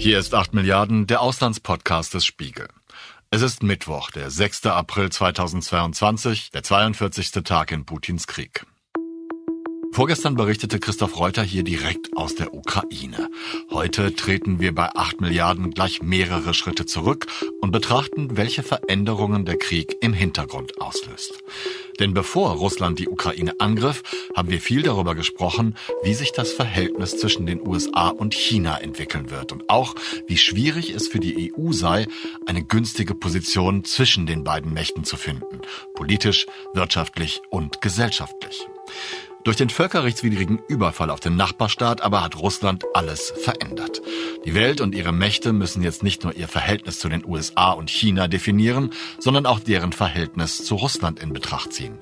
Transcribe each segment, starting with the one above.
Hier ist 8 Milliarden, der Auslandspodcast des Spiegel. Es ist Mittwoch, der 6. April 2022, der 42. Tag in Putins Krieg. Vorgestern berichtete Christoph Reuter hier direkt aus der Ukraine. Heute treten wir bei 8 Milliarden gleich mehrere Schritte zurück und betrachten, welche Veränderungen der Krieg im Hintergrund auslöst. Denn bevor Russland die Ukraine angriff, haben wir viel darüber gesprochen, wie sich das Verhältnis zwischen den USA und China entwickeln wird und auch, wie schwierig es für die EU sei, eine günstige Position zwischen den beiden Mächten zu finden, politisch, wirtschaftlich und gesellschaftlich. Durch den völkerrechtswidrigen Überfall auf den Nachbarstaat aber hat Russland alles verändert. Die Welt und ihre Mächte müssen jetzt nicht nur ihr Verhältnis zu den USA und China definieren, sondern auch deren Verhältnis zu Russland in Betracht ziehen.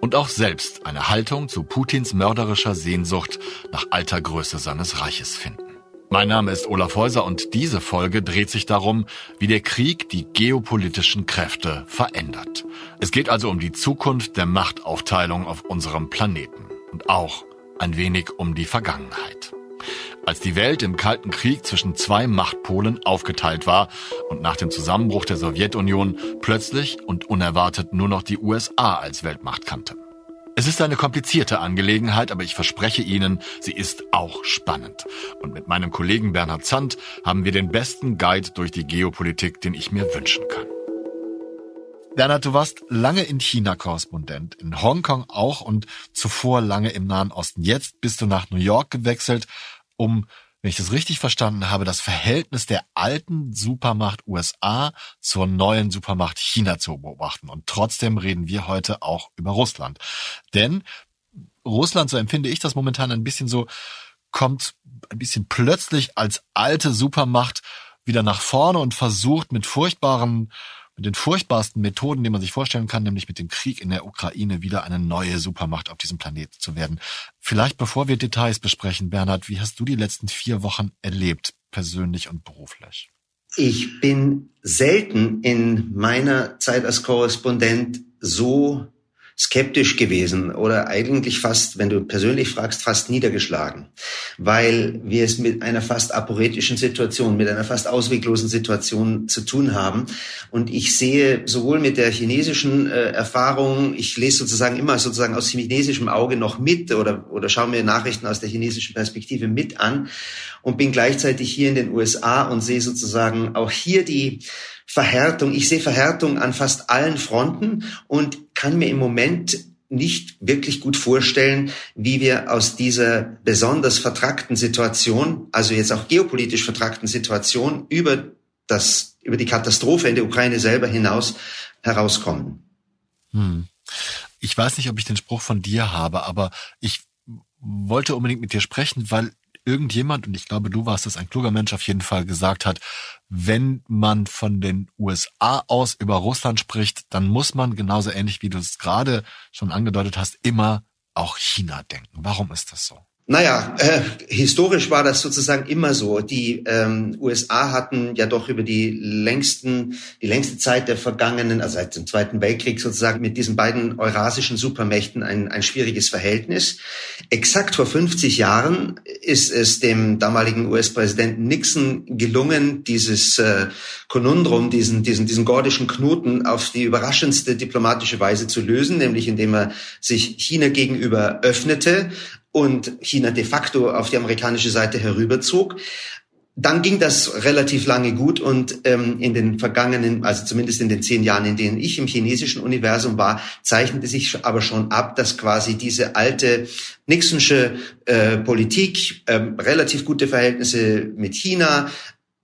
Und auch selbst eine Haltung zu Putins mörderischer Sehnsucht nach alter Größe seines Reiches finden. Mein Name ist Olaf Häuser und diese Folge dreht sich darum, wie der Krieg die geopolitischen Kräfte verändert. Es geht also um die Zukunft der Machtaufteilung auf unserem Planeten und auch ein wenig um die Vergangenheit. Als die Welt im Kalten Krieg zwischen zwei Machtpolen aufgeteilt war und nach dem Zusammenbruch der Sowjetunion plötzlich und unerwartet nur noch die USA als Weltmacht kannte. Es ist eine komplizierte Angelegenheit, aber ich verspreche Ihnen, sie ist auch spannend. Und mit meinem Kollegen Bernhard Zandt haben wir den besten Guide durch die Geopolitik, den ich mir wünschen kann. Bernhard, du warst lange in China Korrespondent, in Hongkong auch und zuvor lange im Nahen Osten. Jetzt bist du nach New York gewechselt, um wenn ich das richtig verstanden habe, das Verhältnis der alten Supermacht USA zur neuen Supermacht China zu beobachten. Und trotzdem reden wir heute auch über Russland. Denn Russland, so empfinde ich das momentan ein bisschen so, kommt ein bisschen plötzlich als alte Supermacht wieder nach vorne und versucht mit furchtbaren mit den furchtbarsten Methoden, die man sich vorstellen kann, nämlich mit dem Krieg in der Ukraine wieder eine neue Supermacht auf diesem Planeten zu werden. Vielleicht bevor wir Details besprechen, Bernhard, wie hast du die letzten vier Wochen erlebt, persönlich und beruflich? Ich bin selten in meiner Zeit als Korrespondent so skeptisch gewesen oder eigentlich fast, wenn du persönlich fragst, fast niedergeschlagen, weil wir es mit einer fast aporetischen Situation, mit einer fast ausweglosen Situation zu tun haben. Und ich sehe sowohl mit der chinesischen äh, Erfahrung, ich lese sozusagen immer sozusagen aus chinesischem Auge noch mit oder, oder schaue mir Nachrichten aus der chinesischen Perspektive mit an und bin gleichzeitig hier in den USA und sehe sozusagen auch hier die Verhärtung. Ich sehe Verhärtung an fast allen Fronten und kann mir im Moment nicht wirklich gut vorstellen, wie wir aus dieser besonders vertrackten Situation, also jetzt auch geopolitisch vertrackten Situation über das, über die Katastrophe in der Ukraine selber hinaus herauskommen. Hm. Ich weiß nicht, ob ich den Spruch von dir habe, aber ich wollte unbedingt mit dir sprechen, weil irgendjemand, und ich glaube, du warst es, ein kluger Mensch auf jeden Fall gesagt hat, wenn man von den USA aus über Russland spricht, dann muss man genauso ähnlich wie du es gerade schon angedeutet hast, immer auch China denken. Warum ist das so? Naja, äh, historisch war das sozusagen immer so. Die ähm, USA hatten ja doch über die längsten, die längste Zeit der vergangenen, also seit dem Zweiten Weltkrieg sozusagen mit diesen beiden eurasischen Supermächten ein, ein schwieriges Verhältnis. Exakt vor 50 Jahren ist es dem damaligen US-Präsidenten Nixon gelungen, dieses äh, Konundrum, diesen, diesen, diesen gordischen Knoten auf die überraschendste diplomatische Weise zu lösen, nämlich indem er sich China gegenüber öffnete und China de facto auf die amerikanische Seite herüberzog. Dann ging das relativ lange gut und ähm, in den vergangenen, also zumindest in den zehn Jahren, in denen ich im chinesischen Universum war, zeichnete sich aber schon ab, dass quasi diese alte Nixonsche äh, Politik, äh, relativ gute Verhältnisse mit China,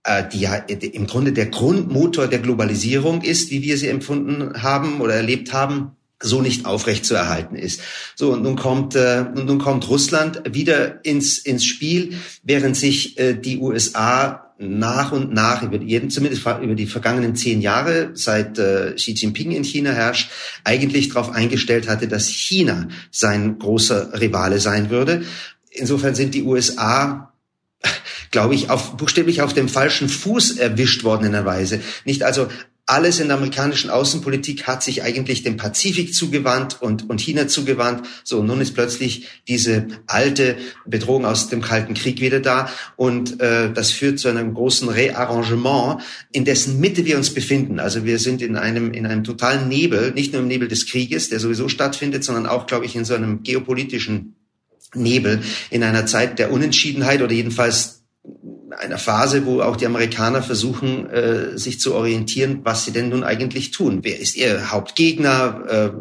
äh, die ja im Grunde der Grundmotor der Globalisierung ist, wie wir sie empfunden haben oder erlebt haben, so nicht aufrecht zu erhalten ist. So und nun kommt äh, nun kommt Russland wieder ins ins Spiel, während sich äh, die USA nach und nach über jeden, zumindest über die vergangenen zehn Jahre, seit äh, Xi Jinping in China herrscht, eigentlich darauf eingestellt hatte, dass China sein großer Rivale sein würde. Insofern sind die USA glaube ich, auf, buchstäblich auf dem falschen Fuß erwischt worden in der Weise. Nicht also alles in der amerikanischen Außenpolitik hat sich eigentlich dem Pazifik zugewandt und, und China zugewandt. So, nun ist plötzlich diese alte Bedrohung aus dem Kalten Krieg wieder da. Und äh, das führt zu einem großen Rearrangement, in dessen Mitte wir uns befinden. Also wir sind in einem, in einem totalen Nebel, nicht nur im Nebel des Krieges, der sowieso stattfindet, sondern auch, glaube ich, in so einem geopolitischen Nebel, in einer Zeit der Unentschiedenheit oder jedenfalls einer Phase, wo auch die Amerikaner versuchen, äh, sich zu orientieren, was sie denn nun eigentlich tun. Wer ist ihr Hauptgegner? Äh,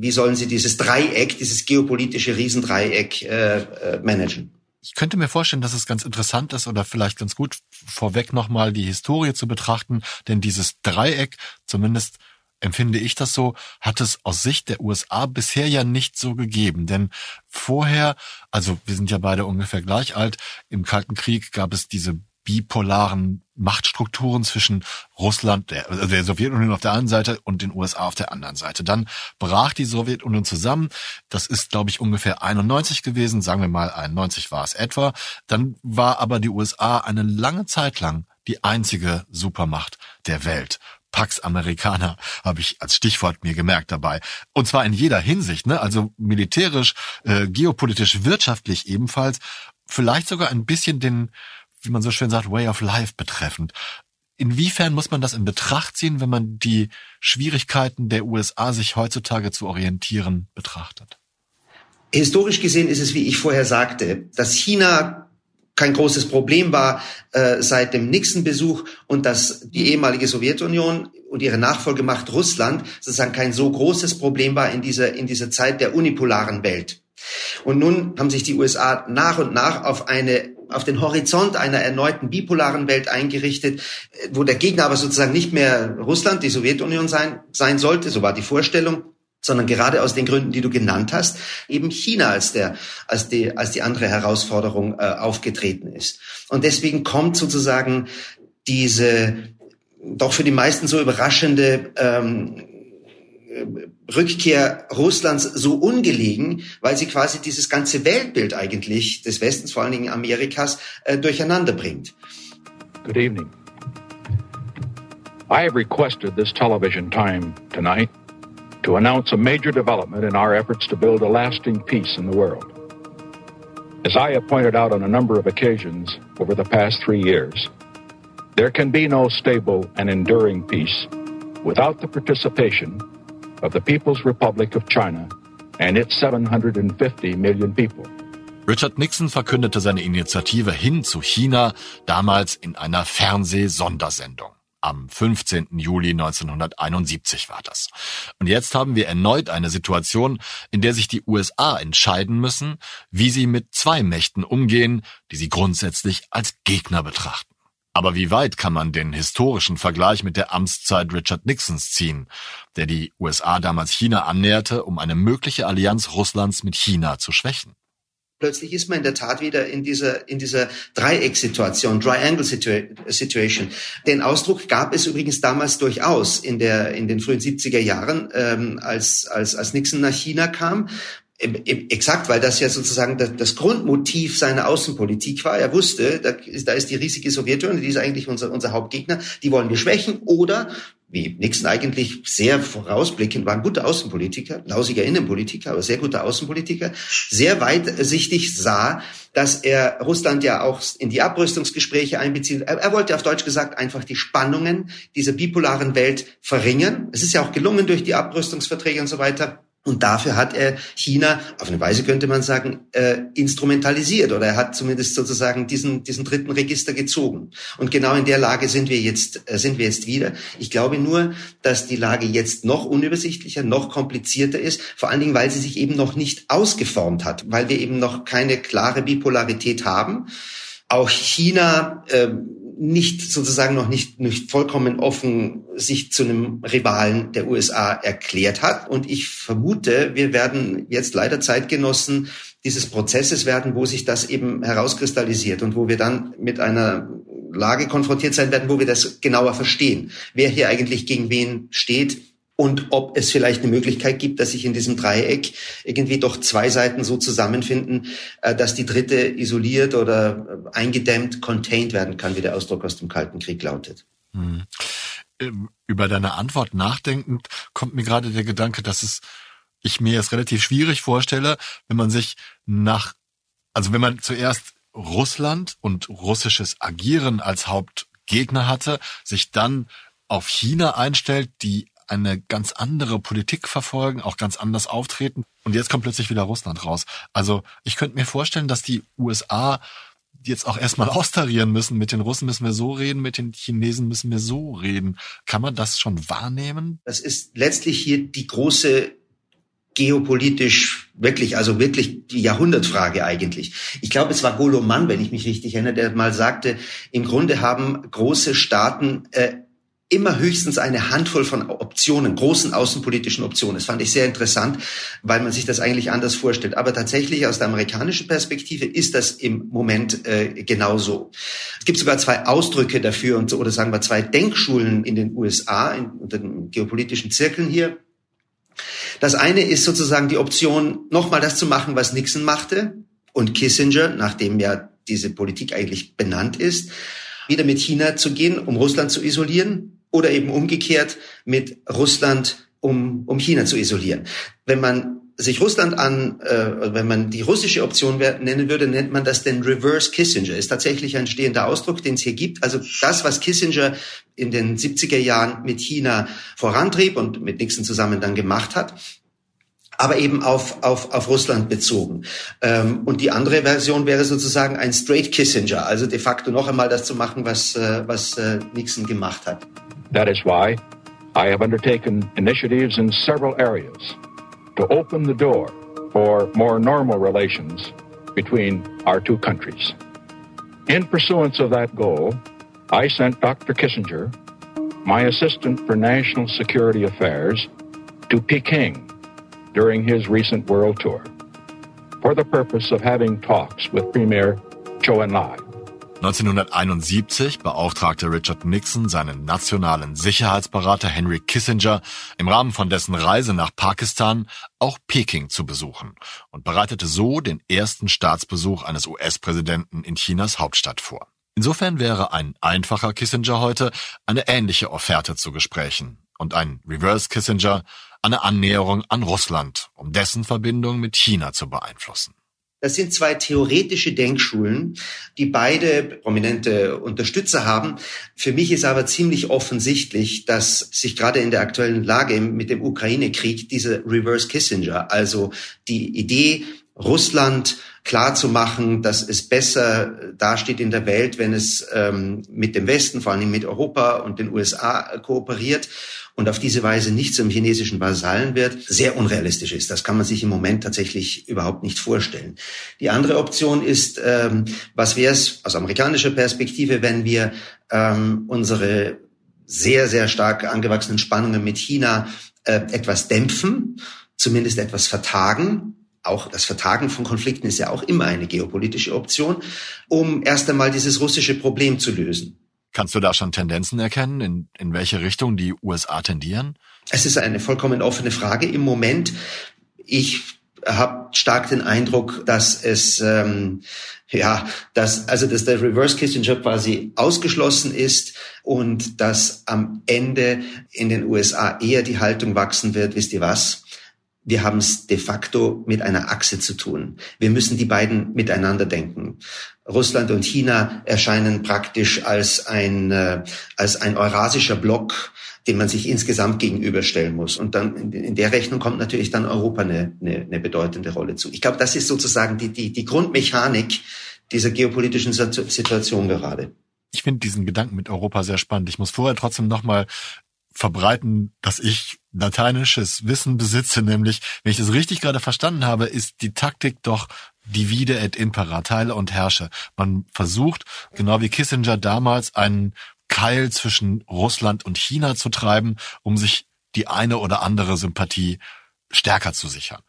wie sollen sie dieses Dreieck, dieses geopolitische Riesendreieck äh, äh, managen? Ich könnte mir vorstellen, dass es ganz interessant ist oder vielleicht ganz gut vorweg nochmal die Historie zu betrachten, denn dieses Dreieck, zumindest empfinde ich das so, hat es aus Sicht der USA bisher ja nicht so gegeben. Denn vorher, also wir sind ja beide ungefähr gleich alt, im Kalten Krieg gab es diese bipolaren Machtstrukturen zwischen Russland, der, also der Sowjetunion auf der einen Seite und den USA auf der anderen Seite. Dann brach die Sowjetunion zusammen. Das ist, glaube ich, ungefähr 91 gewesen. Sagen wir mal, 91 war es etwa. Dann war aber die USA eine lange Zeit lang die einzige Supermacht der Welt. Pax Americana habe ich als Stichwort mir gemerkt dabei. Und zwar in jeder Hinsicht, ne? also militärisch, äh, geopolitisch, wirtschaftlich ebenfalls, vielleicht sogar ein bisschen den, wie man so schön sagt, Way of Life betreffend. Inwiefern muss man das in Betracht ziehen, wenn man die Schwierigkeiten der USA, sich heutzutage zu orientieren, betrachtet? Historisch gesehen ist es, wie ich vorher sagte, dass China kein großes Problem war äh, seit dem Nixon-Besuch und dass die ehemalige Sowjetunion und ihre Nachfolgemacht Russland sozusagen kein so großes Problem war in dieser, in dieser Zeit der unipolaren Welt. Und nun haben sich die USA nach und nach auf eine auf den Horizont einer erneuten bipolaren Welt eingerichtet, wo der Gegner aber sozusagen nicht mehr Russland, die Sowjetunion sein, sein sollte, so war die Vorstellung, sondern gerade aus den Gründen, die du genannt hast, eben China als der, als die, als die andere Herausforderung äh, aufgetreten ist. Und deswegen kommt sozusagen diese doch für die meisten so überraschende ähm, Rückkehr Russlands so ungelegen, weil sie quasi dieses ganze Weltbild eigentlich des Westens, vor allen Dingen Amerikas, äh, durcheinander bringt. Good evening. I have requested this television time tonight to announce a major development in our efforts to build a lasting peace in the world. As I have pointed out on a number of occasions over the past three years, there can be no stable and enduring peace without the participation of the People's Republic of China and its 750 million people. Richard Nixon verkündete seine Initiative hin zu China damals in einer Fernsehsondersendung. Am 15. Juli 1971 war das. Und jetzt haben wir erneut eine Situation, in der sich die USA entscheiden müssen, wie sie mit zwei Mächten umgehen, die sie grundsätzlich als Gegner betrachten. Aber wie weit kann man den historischen Vergleich mit der Amtszeit Richard Nixons ziehen, der die USA damals China annäherte, um eine mögliche Allianz Russlands mit China zu schwächen? Plötzlich ist man in der Tat wieder in dieser, in dieser Dreiecksituation, Triangle Situation. Den Ausdruck gab es übrigens damals durchaus in der, in den frühen 70er Jahren, ähm, als, als, als Nixon nach China kam. Exakt, weil das ja sozusagen das, Grundmotiv seiner Außenpolitik war. Er wusste, da ist, da ist die riesige Sowjetunion, die ist eigentlich unser, unser Hauptgegner, die wollen wir schwächen oder wie Nixon eigentlich sehr vorausblickend war, ein guter Außenpolitiker, lausiger Innenpolitiker, aber sehr guter Außenpolitiker, sehr weitsichtig sah, dass er Russland ja auch in die Abrüstungsgespräche einbezieht. Er, er, wollte auf Deutsch gesagt einfach die Spannungen dieser bipolaren Welt verringern. Es ist ja auch gelungen durch die Abrüstungsverträge und so weiter. Und dafür hat er China, auf eine Weise könnte man sagen, äh, instrumentalisiert oder er hat zumindest sozusagen diesen, diesen dritten Register gezogen. Und genau in der Lage sind wir jetzt, äh, sind wir jetzt wieder. Ich glaube nur, dass die Lage jetzt noch unübersichtlicher, noch komplizierter ist, vor allen Dingen, weil sie sich eben noch nicht ausgeformt hat, weil wir eben noch keine klare Bipolarität haben. Auch China äh, nicht sozusagen noch nicht, nicht vollkommen offen sich zu einem Rivalen der USA erklärt hat. Und ich vermute, wir werden jetzt leider Zeitgenossen dieses Prozesses werden, wo sich das eben herauskristallisiert und wo wir dann mit einer Lage konfrontiert sein werden, wo wir das genauer verstehen, wer hier eigentlich gegen wen steht und ob es vielleicht eine Möglichkeit gibt, dass sich in diesem Dreieck irgendwie doch zwei Seiten so zusammenfinden, äh, dass die dritte isoliert oder äh, eingedämmt, contained werden kann, wie der Ausdruck aus dem Kalten Krieg lautet. Hm. ähm, über deine Antwort nachdenkend kommt mir gerade der Gedanke, dass es ich mir es relativ schwierig vorstelle, wenn man sich nach, also wenn man zuerst Russland und russisches Agieren als Hauptgegner hatte, sich dann auf China einstellt, die eine ganz andere Politik verfolgen, auch ganz anders auftreten. Und jetzt kommt plötzlich wieder Russland raus. Also ich könnte mir vorstellen, dass die USA jetzt auch erstmal austarieren müssen. Mit den Russen müssen wir so reden, mit den Chinesen müssen wir so reden. Kann man das schon wahrnehmen? Das ist letztlich hier die große geopolitisch wirklich, also wirklich die Jahrhundertfrage eigentlich. Ich glaube, es war Golo Mann, wenn ich mich richtig erinnere, der mal sagte, im Grunde haben große Staaten äh, immer höchstens eine Handvoll von Optionen, großen außenpolitischen Optionen. Das fand ich sehr interessant, weil man sich das eigentlich anders vorstellt. Aber tatsächlich aus der amerikanischen Perspektive ist das im Moment äh, genauso. Es gibt sogar zwei Ausdrücke dafür und oder sagen wir zwei Denkschulen in den USA, in, unter den geopolitischen Zirkeln hier. Das eine ist sozusagen die Option, nochmal das zu machen, was Nixon machte und Kissinger, nachdem ja diese Politik eigentlich benannt ist, wieder mit China zu gehen, um Russland zu isolieren oder eben umgekehrt mit Russland, um, um China zu isolieren. Wenn man sich Russland an, äh, wenn man die russische Option nennen würde, nennt man das den Reverse Kissinger. Ist tatsächlich ein stehender Ausdruck, den es hier gibt. Also das, was Kissinger in den 70er Jahren mit China vorantrieb und mit Nixon zusammen dann gemacht hat, aber eben auf, auf, auf Russland bezogen. Ähm, und die andere Version wäre sozusagen ein Straight Kissinger, also de facto noch einmal das zu machen, was, äh, was äh, Nixon gemacht hat. That is why I have undertaken initiatives in several areas to open the door for more normal relations between our two countries. In pursuance of that goal, I sent Dr. Kissinger, my assistant for national security affairs, to Peking during his recent world tour for the purpose of having talks with Premier Zhou Enlai. 1971 beauftragte Richard Nixon seinen nationalen Sicherheitsberater Henry Kissinger im Rahmen von dessen Reise nach Pakistan auch Peking zu besuchen und bereitete so den ersten Staatsbesuch eines US-Präsidenten in Chinas Hauptstadt vor. Insofern wäre ein einfacher Kissinger heute eine ähnliche Offerte zu Gesprächen und ein Reverse Kissinger eine Annäherung an Russland, um dessen Verbindung mit China zu beeinflussen. Das sind zwei theoretische Denkschulen, die beide prominente Unterstützer haben. Für mich ist aber ziemlich offensichtlich, dass sich gerade in der aktuellen Lage mit dem Ukraine-Krieg diese Reverse Kissinger, also die Idee, Russland klar zu machen, dass es besser dasteht in der Welt, wenn es ähm, mit dem Westen, vor allem mit Europa und den USA kooperiert und auf diese Weise nicht zum chinesischen Vasallen wird, sehr unrealistisch ist. Das kann man sich im Moment tatsächlich überhaupt nicht vorstellen. Die andere Option ist, ähm, was wäre es aus amerikanischer Perspektive, wenn wir ähm, unsere sehr, sehr stark angewachsenen Spannungen mit China äh, etwas dämpfen, zumindest etwas vertagen, auch das Vertagen von Konflikten ist ja auch immer eine geopolitische Option, um erst einmal dieses russische Problem zu lösen. Kannst du da schon Tendenzen erkennen, in, in welche Richtung die USA tendieren? Es ist eine vollkommen offene Frage im Moment. Ich habe stark den Eindruck, dass es ähm, ja, dass also dass der Reverse Kissinger quasi ausgeschlossen ist und dass am Ende in den USA eher die Haltung wachsen wird, wisst ihr was? Wir haben es de facto mit einer Achse zu tun. Wir müssen die beiden miteinander denken. Russland und China erscheinen praktisch als ein, äh, als ein eurasischer Block, den man sich insgesamt gegenüberstellen muss. Und dann in, der Rechnung kommt natürlich dann Europa eine, eine, eine bedeutende Rolle zu. Ich glaube, das ist sozusagen die, die, die Grundmechanik dieser geopolitischen Situation gerade. Ich finde diesen Gedanken mit Europa sehr spannend. Ich muss vorher trotzdem nochmal verbreiten, dass ich lateinisches Wissen besitze, nämlich, wenn ich das richtig gerade verstanden habe, ist die Taktik doch divide et impera, teile und herrsche. Man versucht, genau wie Kissinger damals, einen Keil zwischen Russland und China zu treiben, um sich die eine oder andere Sympathie stärker zu sichern.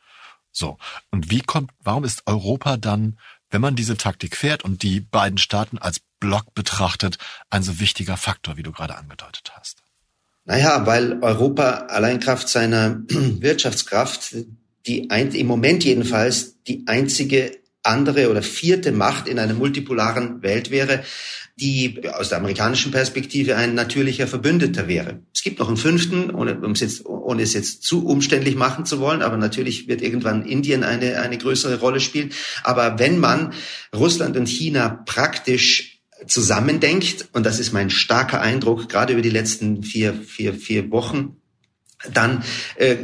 So. Und wie kommt, warum ist Europa dann, wenn man diese Taktik fährt und die beiden Staaten als Block betrachtet, ein so wichtiger Faktor, wie du gerade angedeutet hast? Naja, weil Europa allein Kraft seiner Wirtschaftskraft die ein, im Moment jedenfalls die einzige andere oder vierte Macht in einer multipolaren Welt wäre, die aus der amerikanischen Perspektive ein natürlicher Verbündeter wäre. Es gibt noch einen fünften, ohne, um es jetzt, ohne es jetzt zu umständlich machen zu wollen, aber natürlich wird irgendwann Indien eine, eine größere Rolle spielen. Aber wenn man Russland und China praktisch zusammendenkt, und das ist mein starker Eindruck, gerade über die letzten vier, vier, vier Wochen, dann äh,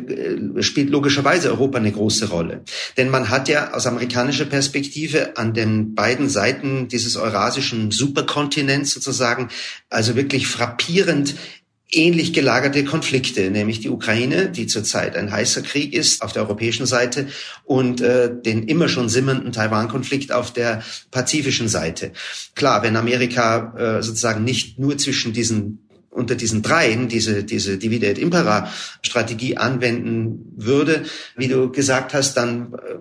spielt logischerweise Europa eine große Rolle. Denn man hat ja aus amerikanischer Perspektive an den beiden Seiten dieses eurasischen Superkontinents sozusagen also wirklich frappierend ähnlich gelagerte Konflikte, nämlich die Ukraine, die zurzeit ein heißer Krieg ist auf der europäischen Seite und äh, den immer schon simmernden Taiwan-Konflikt auf der pazifischen Seite. Klar, wenn Amerika äh, sozusagen nicht nur zwischen diesen unter diesen dreien diese, diese Divide et Impera Strategie anwenden würde, wie du gesagt hast, dann äh,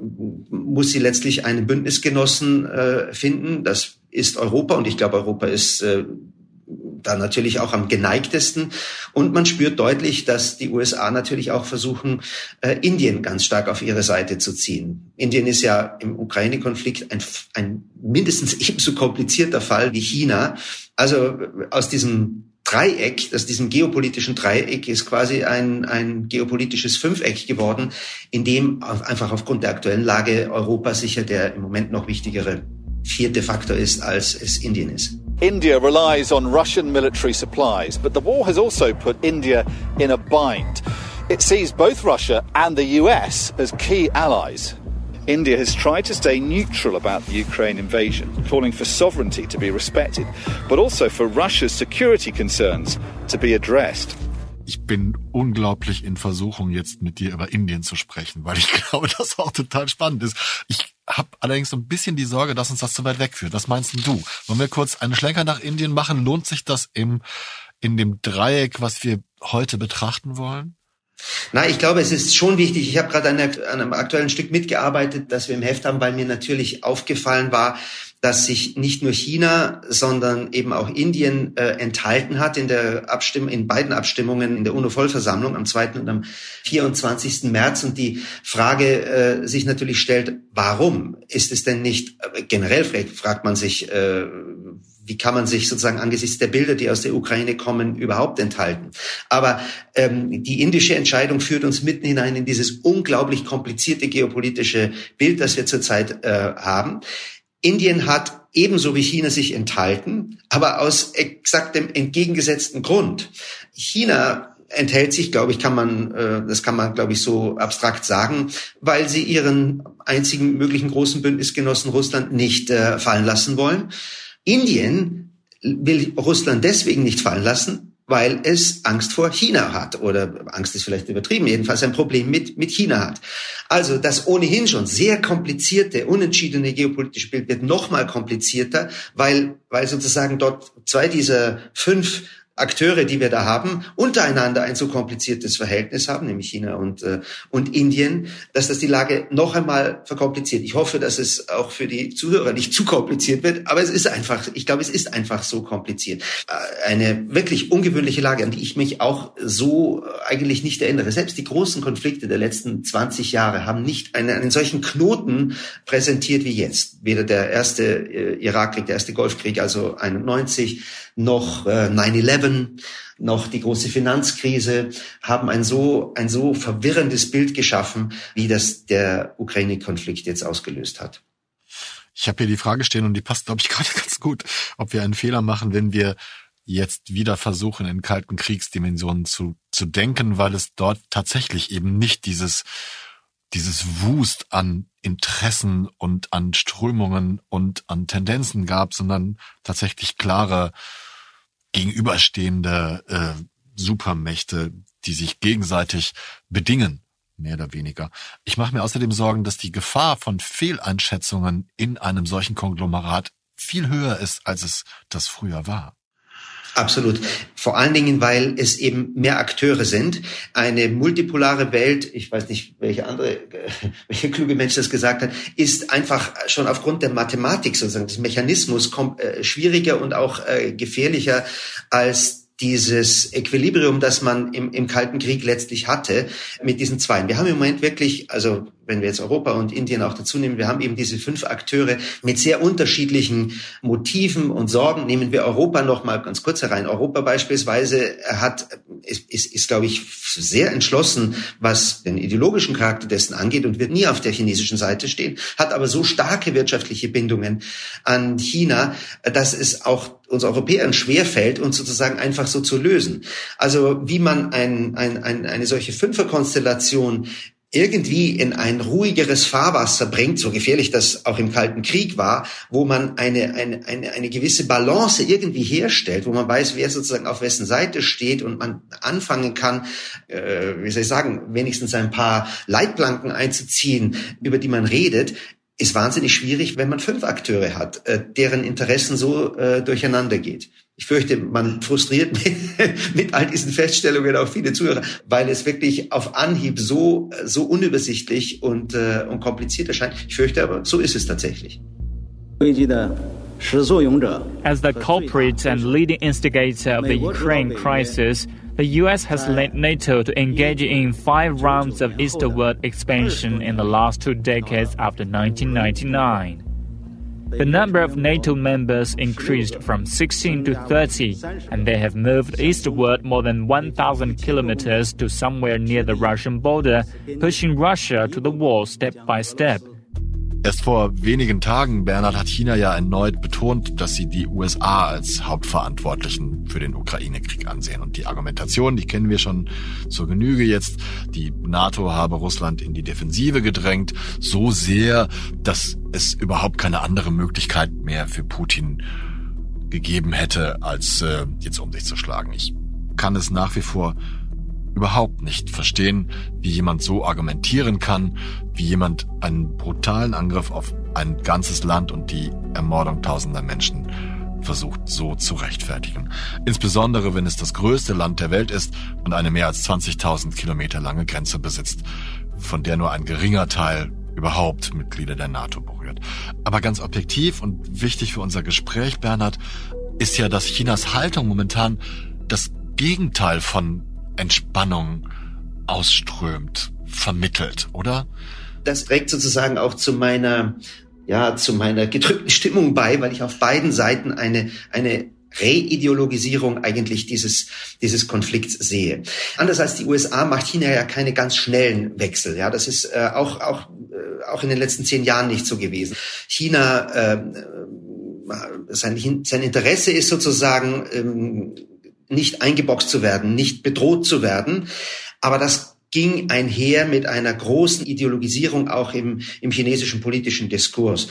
muss sie letztlich einen Bündnisgenossen äh, finden. Das ist Europa und ich glaube, Europa ist äh, da natürlich auch am geneigtesten. Und man spürt deutlich, dass die USA natürlich auch versuchen, äh, Indien ganz stark auf ihre Seite zu ziehen. Indien ist ja im Ukraine-Konflikt ein, ein mindestens ebenso komplizierter Fall wie China. Also aus diesem Dreieck, aus diesem geopolitischen Dreieck ist quasi ein, ein geopolitisches Fünfeck geworden, in dem einfach aufgrund der aktuellen Lage Europa sicher der im Moment noch wichtigere vierte Faktor ist, als es Indien ist. India relies on Russian military supplies, but the war has also put India in a bind. It sees both Russia and the US as key allies. India has tried to stay neutral about the Ukraine invasion, calling for sovereignty to be respected, but also for Russia's security concerns to be addressed. Ich bin unglaublich in Versuchung, jetzt mit dir über Indien zu sprechen, weil ich glaube, das auch total spannend ist. Ich habe allerdings so ein bisschen die Sorge, dass uns das zu weit wegführt. Was meinst du? Wollen wir kurz einen Schlenker nach Indien machen? Lohnt sich das im, in dem Dreieck, was wir heute betrachten wollen? Na, ich glaube, es ist schon wichtig. Ich habe gerade an, einem aktuellen Stück mitgearbeitet, das wir im Heft haben, weil mir natürlich aufgefallen war, dass sich nicht nur China, sondern eben auch Indien äh, enthalten hat in der Abstimmung, in beiden Abstimmungen in der UNO-Vollversammlung am 2. und am 24. März. Und die Frage äh, sich natürlich stellt, warum ist es denn nicht, äh, generell fragt man sich, äh, wie kann man sich sozusagen angesichts der Bilder, die aus der Ukraine kommen, überhaupt enthalten? Aber ähm, die indische Entscheidung führt uns mitten hinein in dieses unglaublich komplizierte geopolitische Bild, das wir zurzeit äh, haben. Indien hat ebenso wie China sich enthalten, aber aus exakt dem entgegengesetzten Grund. China enthält sich, glaube ich, kann man, äh, das kann man, glaube ich, so abstrakt sagen, weil sie ihren einzigen möglichen großen Bündnisgenossen Russland nicht äh, fallen lassen wollen. Indien will Russland deswegen nicht fallen lassen, weil es Angst vor China hat oder Angst ist vielleicht übertrieben, jedenfalls ein Problem mit, mit China hat. Also das ohnehin schon sehr komplizierte, unentschiedene geopolitische Bild wird noch mal komplizierter, weil, weil sozusagen dort zwei dieser fünf Akteure, die wir da haben, untereinander ein so kompliziertes Verhältnis haben, nämlich China und, äh, und Indien, dass das die Lage noch einmal verkompliziert. Ich hoffe, dass es auch für die Zuhörer nicht zu kompliziert wird, aber es ist einfach, ich glaube, es ist einfach so kompliziert. Äh, eine wirklich ungewöhnliche Lage, an die ich mich auch so eigentlich nicht erinnere. Selbst die großen Konflikte der letzten 20 Jahre haben nicht einen, einen solchen Knoten präsentiert wie jetzt. Weder der erste äh, Irakkrieg, der erste Golfkrieg, also 91, noch äh, 9-11, noch die große Finanzkrise haben ein so, ein so verwirrendes Bild geschaffen, wie das der Ukraine-Konflikt jetzt ausgelöst hat. Ich habe hier die Frage stehen und die passt, glaube ich, gerade ganz gut, ob wir einen Fehler machen, wenn wir jetzt wieder versuchen, in kalten Kriegsdimensionen zu, zu denken, weil es dort tatsächlich eben nicht dieses, dieses Wust an Interessen und an Strömungen und an Tendenzen gab, sondern tatsächlich klare gegenüberstehende äh, Supermächte, die sich gegenseitig bedingen, mehr oder weniger. Ich mache mir außerdem Sorgen, dass die Gefahr von Fehleinschätzungen in einem solchen Konglomerat viel höher ist, als es das früher war. Absolut. Vor allen Dingen, weil es eben mehr Akteure sind. Eine multipolare Welt, ich weiß nicht, welche andere, welcher kluge Mensch das gesagt hat, ist einfach schon aufgrund der Mathematik sozusagen des Mechanismus äh, schwieriger und auch äh, gefährlicher als dieses Equilibrium, das man im, im Kalten Krieg letztlich hatte mit diesen Zweien. Wir haben im Moment wirklich, also wenn wir jetzt Europa und Indien auch dazu nehmen, wir haben eben diese fünf Akteure mit sehr unterschiedlichen Motiven und Sorgen. Nehmen wir Europa noch mal ganz kurz herein. Europa beispielsweise hat, ist, ist, ist glaube ich, sehr entschlossen, was den ideologischen Charakter dessen angeht und wird nie auf der chinesischen Seite stehen, hat aber so starke wirtschaftliche Bindungen an China, dass es auch uns Europäern schwerfällt, uns sozusagen einfach so zu lösen. Also wie man ein, ein, ein, eine solche Fünferkonstellation irgendwie in ein ruhigeres Fahrwasser bringt, so gefährlich das auch im Kalten Krieg war, wo man eine, eine, eine, eine gewisse Balance irgendwie herstellt, wo man weiß, wer sozusagen auf wessen Seite steht und man anfangen kann, äh, wie soll ich sagen, wenigstens ein paar Leitplanken einzuziehen, über die man redet, ist wahnsinnig schwierig, wenn man fünf Akteure hat, äh, deren Interessen so äh, durcheinander geht. Ich fürchte, man frustriert mit, mit all diesen Feststellungen auch viele Zuhörer, weil es wirklich auf Anhieb so, so unübersichtlich und, äh, und kompliziert erscheint. Ich fürchte aber, so ist es tatsächlich. As the culprit and leading instigator of the Ukraine crisis, the US has led NATO to engage in five rounds of eastward expansion in the last two decades after 1999. The number of NATO members increased from 16 to 30, and they have moved eastward more than 1,000 kilometers to somewhere near the Russian border, pushing Russia to the wall step by step. Erst vor wenigen Tagen, Bernhard, hat China ja erneut betont, dass sie die USA als Hauptverantwortlichen für den Ukraine-Krieg ansehen. Und die Argumentation, die kennen wir schon zur Genüge jetzt. Die NATO habe Russland in die Defensive gedrängt, so sehr, dass es überhaupt keine andere Möglichkeit mehr für Putin gegeben hätte, als äh, jetzt um sich zu schlagen. Ich kann es nach wie vor überhaupt nicht verstehen, wie jemand so argumentieren kann, wie jemand einen brutalen Angriff auf ein ganzes Land und die Ermordung tausender Menschen versucht so zu rechtfertigen. Insbesondere wenn es das größte Land der Welt ist und eine mehr als 20.000 Kilometer lange Grenze besitzt, von der nur ein geringer Teil überhaupt Mitglieder der NATO berührt. Aber ganz objektiv und wichtig für unser Gespräch, Bernhard, ist ja, dass Chinas Haltung momentan das Gegenteil von Entspannung ausströmt, vermittelt, oder? Das trägt sozusagen auch zu meiner, ja, zu meiner gedrückten Stimmung bei, weil ich auf beiden Seiten eine, eine Reideologisierung eigentlich dieses, dieses Konflikts sehe. Anders als die USA macht China ja keine ganz schnellen Wechsel. Ja, das ist äh, auch, auch, äh, auch in den letzten zehn Jahren nicht so gewesen. China, äh, sein, sein Interesse ist sozusagen, ähm, nicht eingeboxt zu werden, nicht bedroht zu werden. Aber das ging einher mit einer großen Ideologisierung auch im, im chinesischen politischen Diskurs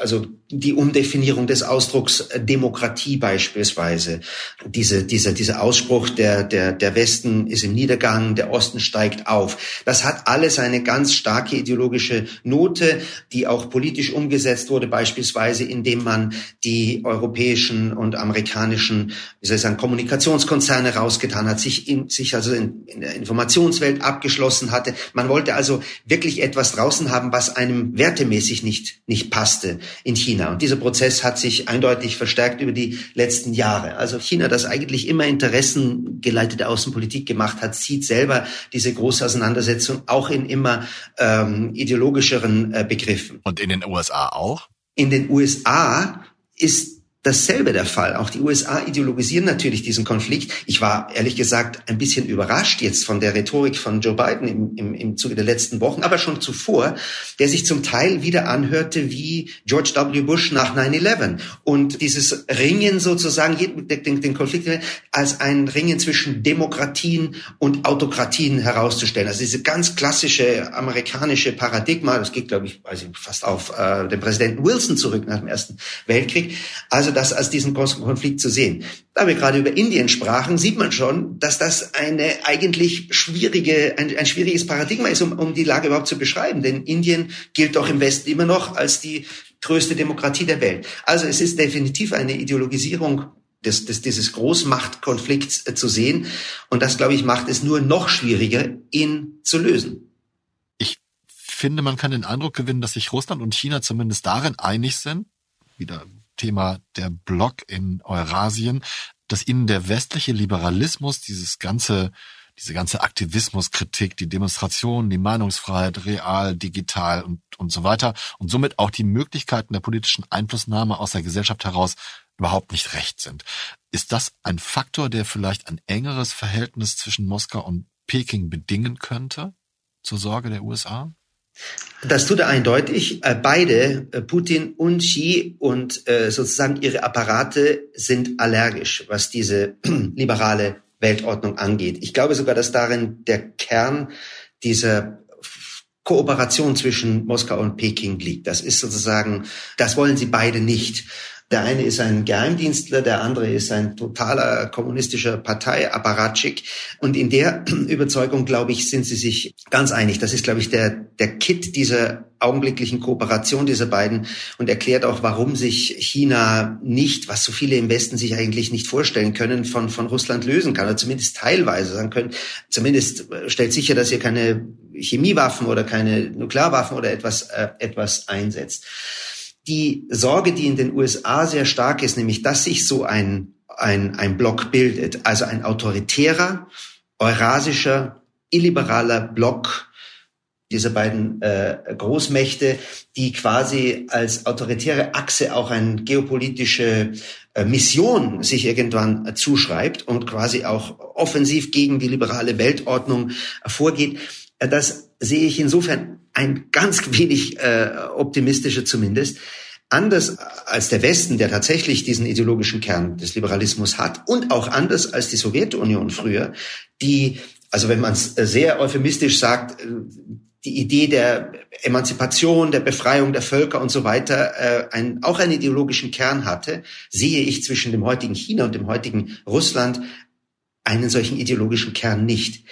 also die Umdefinierung des Ausdrucks äh, Demokratie beispielsweise, diese, dieser, dieser Ausspruch, der, der, der Westen ist im Niedergang, der Osten steigt auf. Das hat alles eine ganz starke ideologische Note, die auch politisch umgesetzt wurde, beispielsweise indem man die europäischen und amerikanischen, wie soll ich sagen, Kommunikationskonzerne rausgetan hat, sich, in, sich also in, in der Informationswelt abgeschlossen hatte. Man wollte also wirklich etwas draußen haben, was einem wertemäßig nicht, nicht passt passte in China. Und dieser Prozess hat sich eindeutig verstärkt über die letzten Jahre. Also China, das eigentlich immer interessengeleitete Außenpolitik gemacht hat, sieht selber diese große Auseinandersetzung auch in immer ähm, ideologischeren äh, Begriffen. Und in den USA auch? In den USA ist dasselbe der Fall. Auch die USA ideologisieren natürlich diesen Konflikt. Ich war ehrlich gesagt ein bisschen überrascht jetzt von der Rhetorik von Joe Biden im, im, im Zuge der letzten Wochen, aber schon zuvor, der sich zum Teil wieder anhörte wie George W. Bush nach 9-11 und dieses Ringen sozusagen, den, den Konflikt als ein Ringen zwischen Demokratien und Autokratien herauszustellen. Also diese ganz klassische amerikanische Paradigma, das geht glaube ich, weiß ich fast auf äh, den Präsidenten Wilson zurück nach dem Ersten Weltkrieg. Also das als diesen Konflikt zu sehen. Da wir gerade über Indien sprachen, sieht man schon, dass das eine eigentlich schwierige, ein, ein schwieriges Paradigma ist, um, um die Lage überhaupt zu beschreiben. Denn Indien gilt doch im Westen immer noch als die größte Demokratie der Welt. Also es ist definitiv eine Ideologisierung des, des, dieses Großmachtkonflikts äh, zu sehen. Und das, glaube ich, macht es nur noch schwieriger, ihn zu lösen. Ich finde, man kann den Eindruck gewinnen, dass sich Russland und China zumindest darin einig sind, wieder Thema der Block in Eurasien, dass ihnen der westliche Liberalismus, dieses ganze diese ganze Aktivismuskritik, die Demonstrationen, die Meinungsfreiheit, real, digital und, und so weiter und somit auch die Möglichkeiten der politischen Einflussnahme aus der Gesellschaft heraus überhaupt nicht recht sind. Ist das ein Faktor, der vielleicht ein engeres Verhältnis zwischen Moskau und Peking bedingen könnte zur Sorge der USA? Das tut er eindeutig. Äh, beide, äh, Putin und Xi und äh, sozusagen ihre Apparate sind allergisch, was diese liberale Weltordnung angeht. Ich glaube sogar, dass darin der Kern dieser Kooperation zwischen Moskau und Peking liegt. Das ist sozusagen, das wollen sie beide nicht. Der eine ist ein Geheimdienstler, der andere ist ein totaler kommunistischer Parteiapparatschik. Und in der Überzeugung, glaube ich, sind sie sich ganz einig. Das ist, glaube ich, der, der Kit dieser augenblicklichen Kooperation dieser beiden und erklärt auch, warum sich China nicht, was so viele im Westen sich eigentlich nicht vorstellen können, von, von Russland lösen kann, oder zumindest teilweise sagen können. Zumindest stellt sicher, dass ihr keine Chemiewaffen oder keine Nuklearwaffen oder etwas, äh, etwas einsetzt die Sorge, die in den USA sehr stark ist, nämlich dass sich so ein, ein, ein Block bildet, also ein autoritärer, eurasischer, illiberaler Block dieser beiden äh, Großmächte, die quasi als autoritäre Achse auch eine geopolitische äh, Mission sich irgendwann äh, zuschreibt und quasi auch offensiv gegen die liberale Weltordnung vorgeht. Äh, das sehe ich insofern ein ganz wenig äh, optimistischer zumindest. Anders als der Westen, der tatsächlich diesen ideologischen Kern des Liberalismus hat und auch anders als die Sowjetunion früher, die, also wenn man es sehr euphemistisch sagt, äh, die Idee der Emanzipation, der Befreiung der Völker und so weiter äh, ein, auch einen ideologischen Kern hatte, sehe ich zwischen dem heutigen China und dem heutigen Russland einen solchen ideologischen Kern nicht.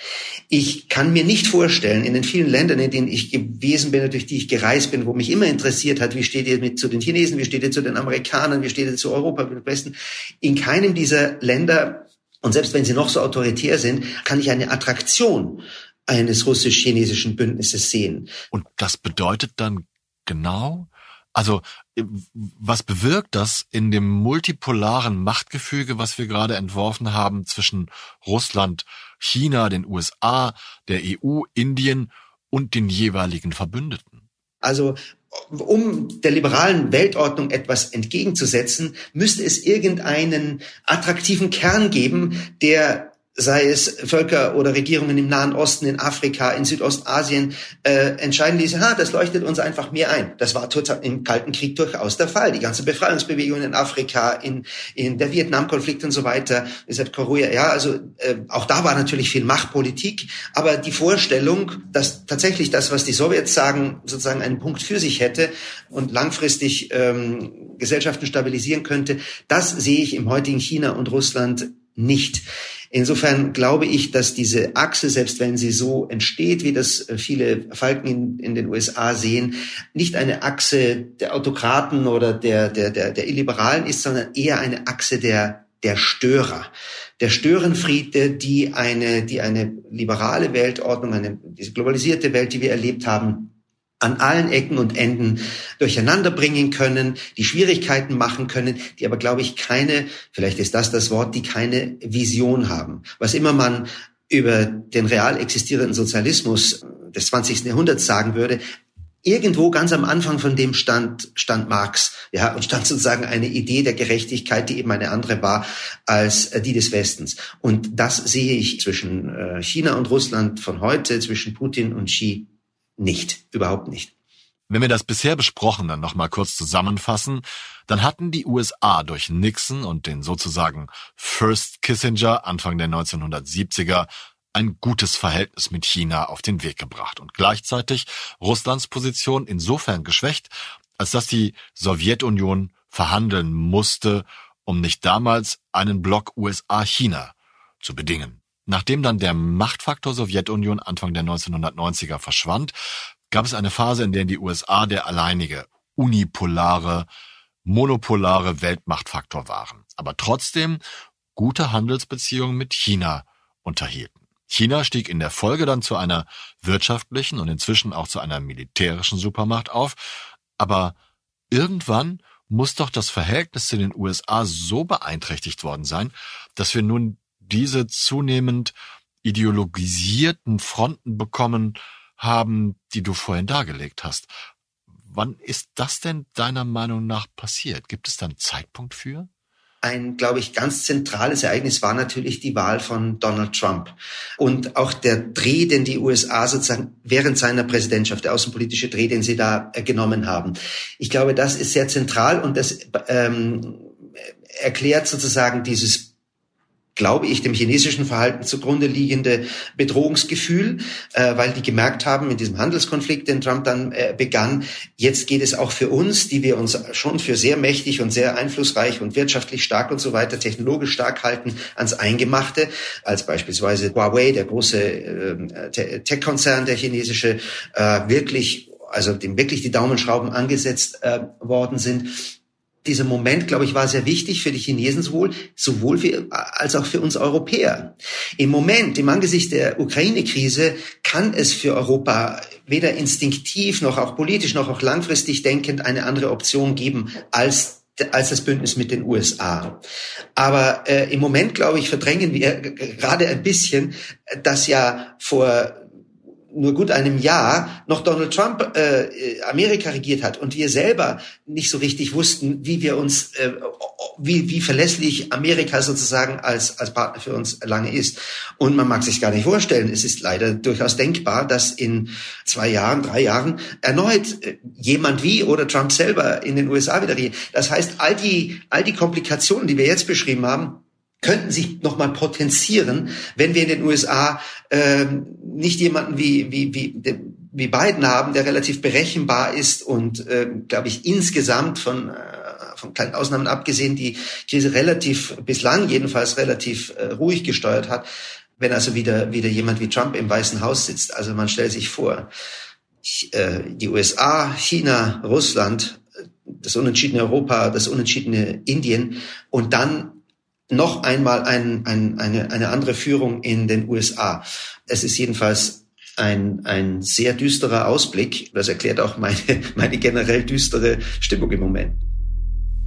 Ich kann mir nicht vorstellen, in den vielen Ländern, in denen ich gewesen bin, durch die ich gereist bin, wo mich immer interessiert hat, wie steht ihr mit zu den Chinesen, wie steht ihr zu den Amerikanern, wie steht ihr zu Europa, mit Westen, in keinem dieser Länder, und selbst wenn sie noch so autoritär sind, kann ich eine Attraktion eines russisch-chinesischen Bündnisses sehen. Und das bedeutet dann genau, also äh, was bewirkt das in dem multipolaren Machtgefüge, was wir gerade entworfen haben zwischen Russland, China, den USA, der EU, Indien und den jeweiligen Verbündeten? Also um der liberalen Weltordnung etwas entgegenzusetzen, müsste es irgendeinen attraktiven Kern geben, der sei es Völker oder Regierungen im Nahen Osten, in Afrika, in Südostasien, äh, entscheiden diese, ha, das leuchtet uns einfach mehr ein. Das war total im Kalten Krieg durchaus der Fall. Die ganze Befreiungsbewegung in Afrika, in, in der Vietnamkonflikt und so weiter, ist Korea, ja, also äh, auch da war natürlich viel Machtpolitik, aber die Vorstellung, dass tatsächlich das, was die Sowjets sagen, sozusagen einen Punkt für sich hätte und langfristig ähm, Gesellschaften stabilisieren könnte, das sehe ich im heutigen China und Russland nicht. Insofern glaube ich, dass diese Achse, selbst wenn sie so entsteht, wie das äh, viele Falken in, in den USA sehen, nicht eine Achse der Autokraten oder der, der, der, der Illiberalen ist, sondern eher eine Achse der, der Störer, der Störenfriede, die eine, die eine liberale Weltordnung, eine, diese globalisierte Welt, die wir erlebt haben, an allen Ecken und Enden durcheinander bringen können, die Schwierigkeiten machen können, die aber, glaube ich, keine, vielleicht ist das das Wort, die keine Vision haben. Was immer man über den real existierenden Sozialismus des 20. Jahrhunderts sagen würde, irgendwo ganz am Anfang von dem stand, stand Marx, ja, und stand sozusagen eine Idee der Gerechtigkeit, die eben eine andere war als die des Westens. Und das sehe ich zwischen äh, China und Russland von heute, zwischen Putin und Xi nicht, überhaupt nicht. Wenn wir das bisher Besprochene noch mal kurz zusammenfassen, dann hatten die USA durch Nixon und den sozusagen First Kissinger Anfang der 1970er ein gutes Verhältnis mit China auf den Weg gebracht und gleichzeitig Russlands Position insofern geschwächt, als dass die Sowjetunion verhandeln musste, um nicht damals einen Block USA-China zu bedingen. Nachdem dann der Machtfaktor Sowjetunion Anfang der 1990er verschwand, gab es eine Phase, in der die USA der alleinige, unipolare, monopolare Weltmachtfaktor waren, aber trotzdem gute Handelsbeziehungen mit China unterhielten. China stieg in der Folge dann zu einer wirtschaftlichen und inzwischen auch zu einer militärischen Supermacht auf, aber irgendwann muss doch das Verhältnis zu den USA so beeinträchtigt worden sein, dass wir nun diese zunehmend ideologisierten Fronten bekommen haben, die du vorhin dargelegt hast. Wann ist das denn deiner Meinung nach passiert? Gibt es da einen Zeitpunkt für? Ein, glaube ich, ganz zentrales Ereignis war natürlich die Wahl von Donald Trump und auch der Dreh, den die USA sozusagen während seiner Präsidentschaft, der außenpolitische Dreh, den sie da äh, genommen haben. Ich glaube, das ist sehr zentral und das ähm, erklärt sozusagen dieses glaube ich, dem chinesischen Verhalten zugrunde liegende Bedrohungsgefühl, äh, weil die gemerkt haben in diesem Handelskonflikt, den Trump dann äh, begann, jetzt geht es auch für uns, die wir uns schon für sehr mächtig und sehr einflussreich und wirtschaftlich stark und so weiter, technologisch stark halten, ans Eingemachte, als beispielsweise Huawei, der große äh, Tech-Konzern, der chinesische, äh, wirklich also dem wirklich die Daumenschrauben angesetzt äh, worden sind dieser Moment, glaube ich, war sehr wichtig für die Chinesen sowohl, sowohl für, als auch für uns Europäer. Im Moment, im Angesicht der Ukraine-Krise, kann es für Europa weder instinktiv noch auch politisch noch auch langfristig denkend eine andere Option geben als als das Bündnis mit den USA. Aber äh, im Moment, glaube ich, verdrängen wir gerade ein bisschen, dass ja vor nur gut einem Jahr noch Donald Trump äh, Amerika regiert hat und wir selber nicht so richtig wussten, wie wir uns, äh, wie, wie verlässlich Amerika sozusagen als, als Partner für uns lange ist. Und man mag sich gar nicht vorstellen, es ist leider durchaus denkbar, dass in zwei Jahren, drei Jahren erneut äh, jemand wie oder Trump selber in den USA wieder regiert. Das heißt, all die, all die Komplikationen, die wir jetzt beschrieben haben, könnten sich nochmal potenzieren, wenn wir in den USA ähm, nicht jemanden wie, wie, wie, wie Biden haben, der relativ berechenbar ist und, äh, glaube ich, insgesamt von, äh, von kleinen Ausnahmen abgesehen, die Krise relativ, bislang jedenfalls relativ äh, ruhig gesteuert hat, wenn also wieder, wieder jemand wie Trump im Weißen Haus sitzt. Also man stellt sich vor, äh, die USA, China, Russland, das unentschiedene Europa, das unentschiedene Indien und dann noch einmal ein, ein, eine, eine andere Führung in den USA. Es ist jedenfalls ein, ein sehr düsterer Ausblick. Das erklärt auch meine, meine generell düstere Stimmung im Moment.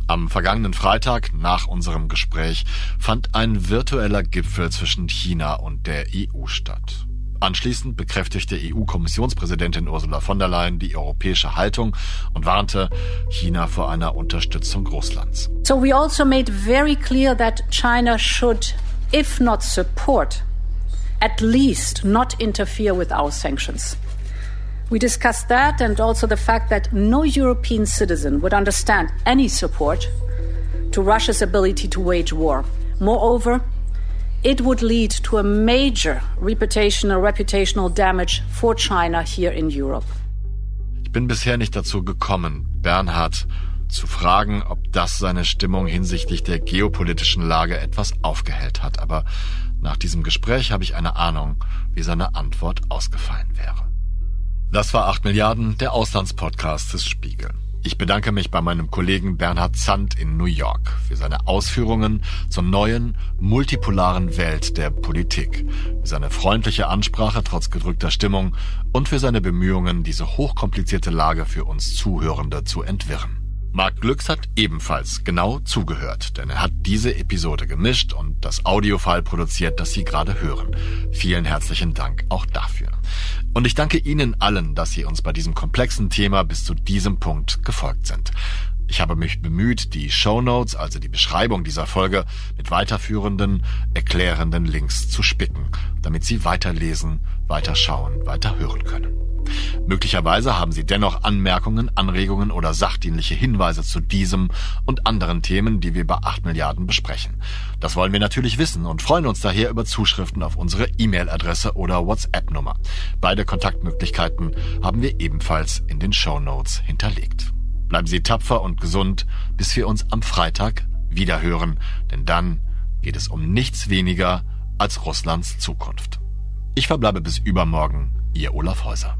Am vergangenen Freitag nach unserem Gespräch fand ein virtueller Gipfel zwischen China und der EU statt. Anschließend bekräftigte EU-Kommissionspräsidentin Ursula von der Leyen die europäische Haltung und warnte China vor einer Unterstützung Russlands. So we also made very clear that China should, if not support, at least not interfere with our sanctions. We discussed that and also the fact that no European citizen would understand any support to Russia's ability to wage war. Moreover, it would lead to a major reputational, reputational damage for China here in Europe. Ich bin bisher nicht dazu gekommen, Bernhard zu fragen, ob das seine Stimmung hinsichtlich der geopolitischen Lage etwas aufgehellt hat. Aber nach diesem Gespräch habe ich eine Ahnung, wie seine Antwort ausgefallen wäre. Das war 8 Milliarden, der Auslandspodcast des Spiegel. Ich bedanke mich bei meinem Kollegen Bernhard Zandt in New York für seine Ausführungen zur neuen, multipolaren Welt der Politik, für seine freundliche Ansprache trotz gedrückter Stimmung und für seine Bemühungen, diese hochkomplizierte Lage für uns Zuhörende zu entwirren. Marc Glücks hat ebenfalls genau zugehört, denn er hat diese Episode gemischt und das Audiofile produziert, das Sie gerade hören. Vielen herzlichen Dank auch dafür. Und ich danke Ihnen allen, dass Sie uns bei diesem komplexen Thema bis zu diesem Punkt gefolgt sind. Ich habe mich bemüht, die Show Notes, also die Beschreibung dieser Folge, mit weiterführenden, erklärenden Links zu spicken, damit Sie weiterlesen, weiterschauen, weiterhören können. Möglicherweise haben Sie dennoch Anmerkungen, Anregungen oder sachdienliche Hinweise zu diesem und anderen Themen, die wir bei 8 Milliarden besprechen. Das wollen wir natürlich wissen und freuen uns daher über Zuschriften auf unsere E-Mail-Adresse oder WhatsApp-Nummer. Beide Kontaktmöglichkeiten haben wir ebenfalls in den Show Notes hinterlegt. Bleiben Sie tapfer und gesund, bis wir uns am Freitag wiederhören, denn dann geht es um nichts weniger als Russlands Zukunft. Ich verbleibe bis übermorgen, Ihr Olaf Häuser.